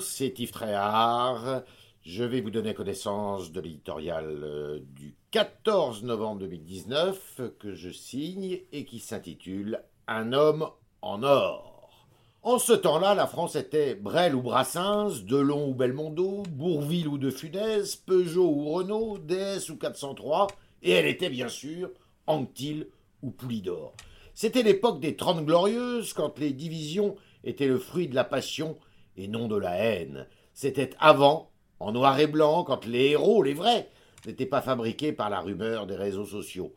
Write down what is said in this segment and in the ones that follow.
c'est Yves Tréhard. Je vais vous donner connaissance de l'éditorial euh, du 14 novembre 2019 que je signe et qui s'intitule Un homme en or. En ce temps-là, la France était Brel ou Brassens, Delon ou Belmondo, Bourville ou De Funès, Peugeot ou Renault, DS ou 403, et elle était bien sûr Anctil ou Poulidor. C'était l'époque des Trente Glorieuses, quand les divisions étaient le fruit de la passion et non de la haine. C'était avant, en noir et blanc, quand les héros, les vrais, n'étaient pas fabriqués par la rumeur des réseaux sociaux.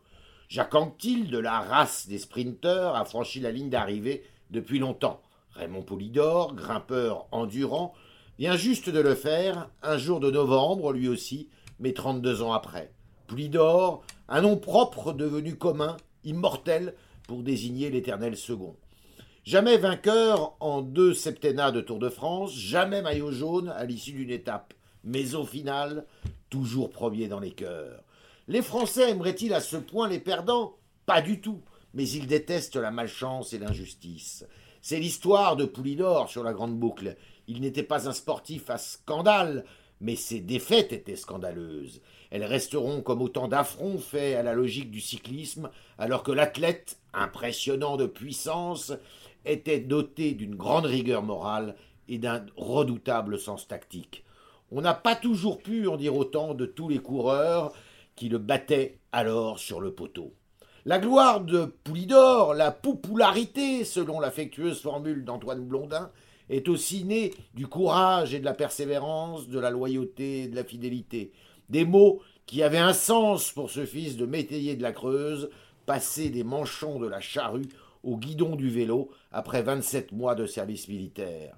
Jacques Anquetil, de la race des sprinteurs, a franchi la ligne d'arrivée depuis longtemps. Raymond Poulidor, grimpeur endurant, vient juste de le faire, un jour de novembre, lui aussi, mais 32 ans après. Poulidor, un nom propre devenu commun, immortel, pour désigner l'éternel second. Jamais vainqueur en deux septennats de Tour de France, jamais maillot jaune à l'issue d'une étape, mais au final, toujours premier dans les cœurs. Les Français aimeraient-ils à ce point les perdants? Pas du tout, mais ils détestent la malchance et l'injustice. C'est l'histoire de Poulidor sur la grande boucle. Il n'était pas un sportif à scandale, mais ses défaites étaient scandaleuses. Elles resteront comme autant d'affronts faits à la logique du cyclisme, alors que l'athlète, impressionnant de puissance, était doté d'une grande rigueur morale et d'un redoutable sens tactique. On n'a pas toujours pu en dire autant de tous les coureurs qui le battaient alors sur le poteau. La gloire de Poulidor, la popularité, selon l'affectueuse formule d'Antoine Blondin, est aussi née du courage et de la persévérance, de la loyauté et de la fidélité. Des mots qui avaient un sens pour ce fils de métayer de la Creuse, passé des manchons de la charrue au guidon du vélo après 27 mois de service militaire.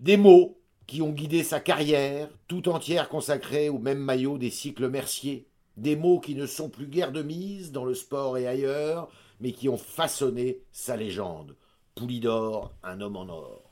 Des mots qui ont guidé sa carrière, tout entière consacrée au même maillot des cycles Mercier. Des mots qui ne sont plus guère de mise dans le sport et ailleurs, mais qui ont façonné sa légende. Poulidor, un homme en or.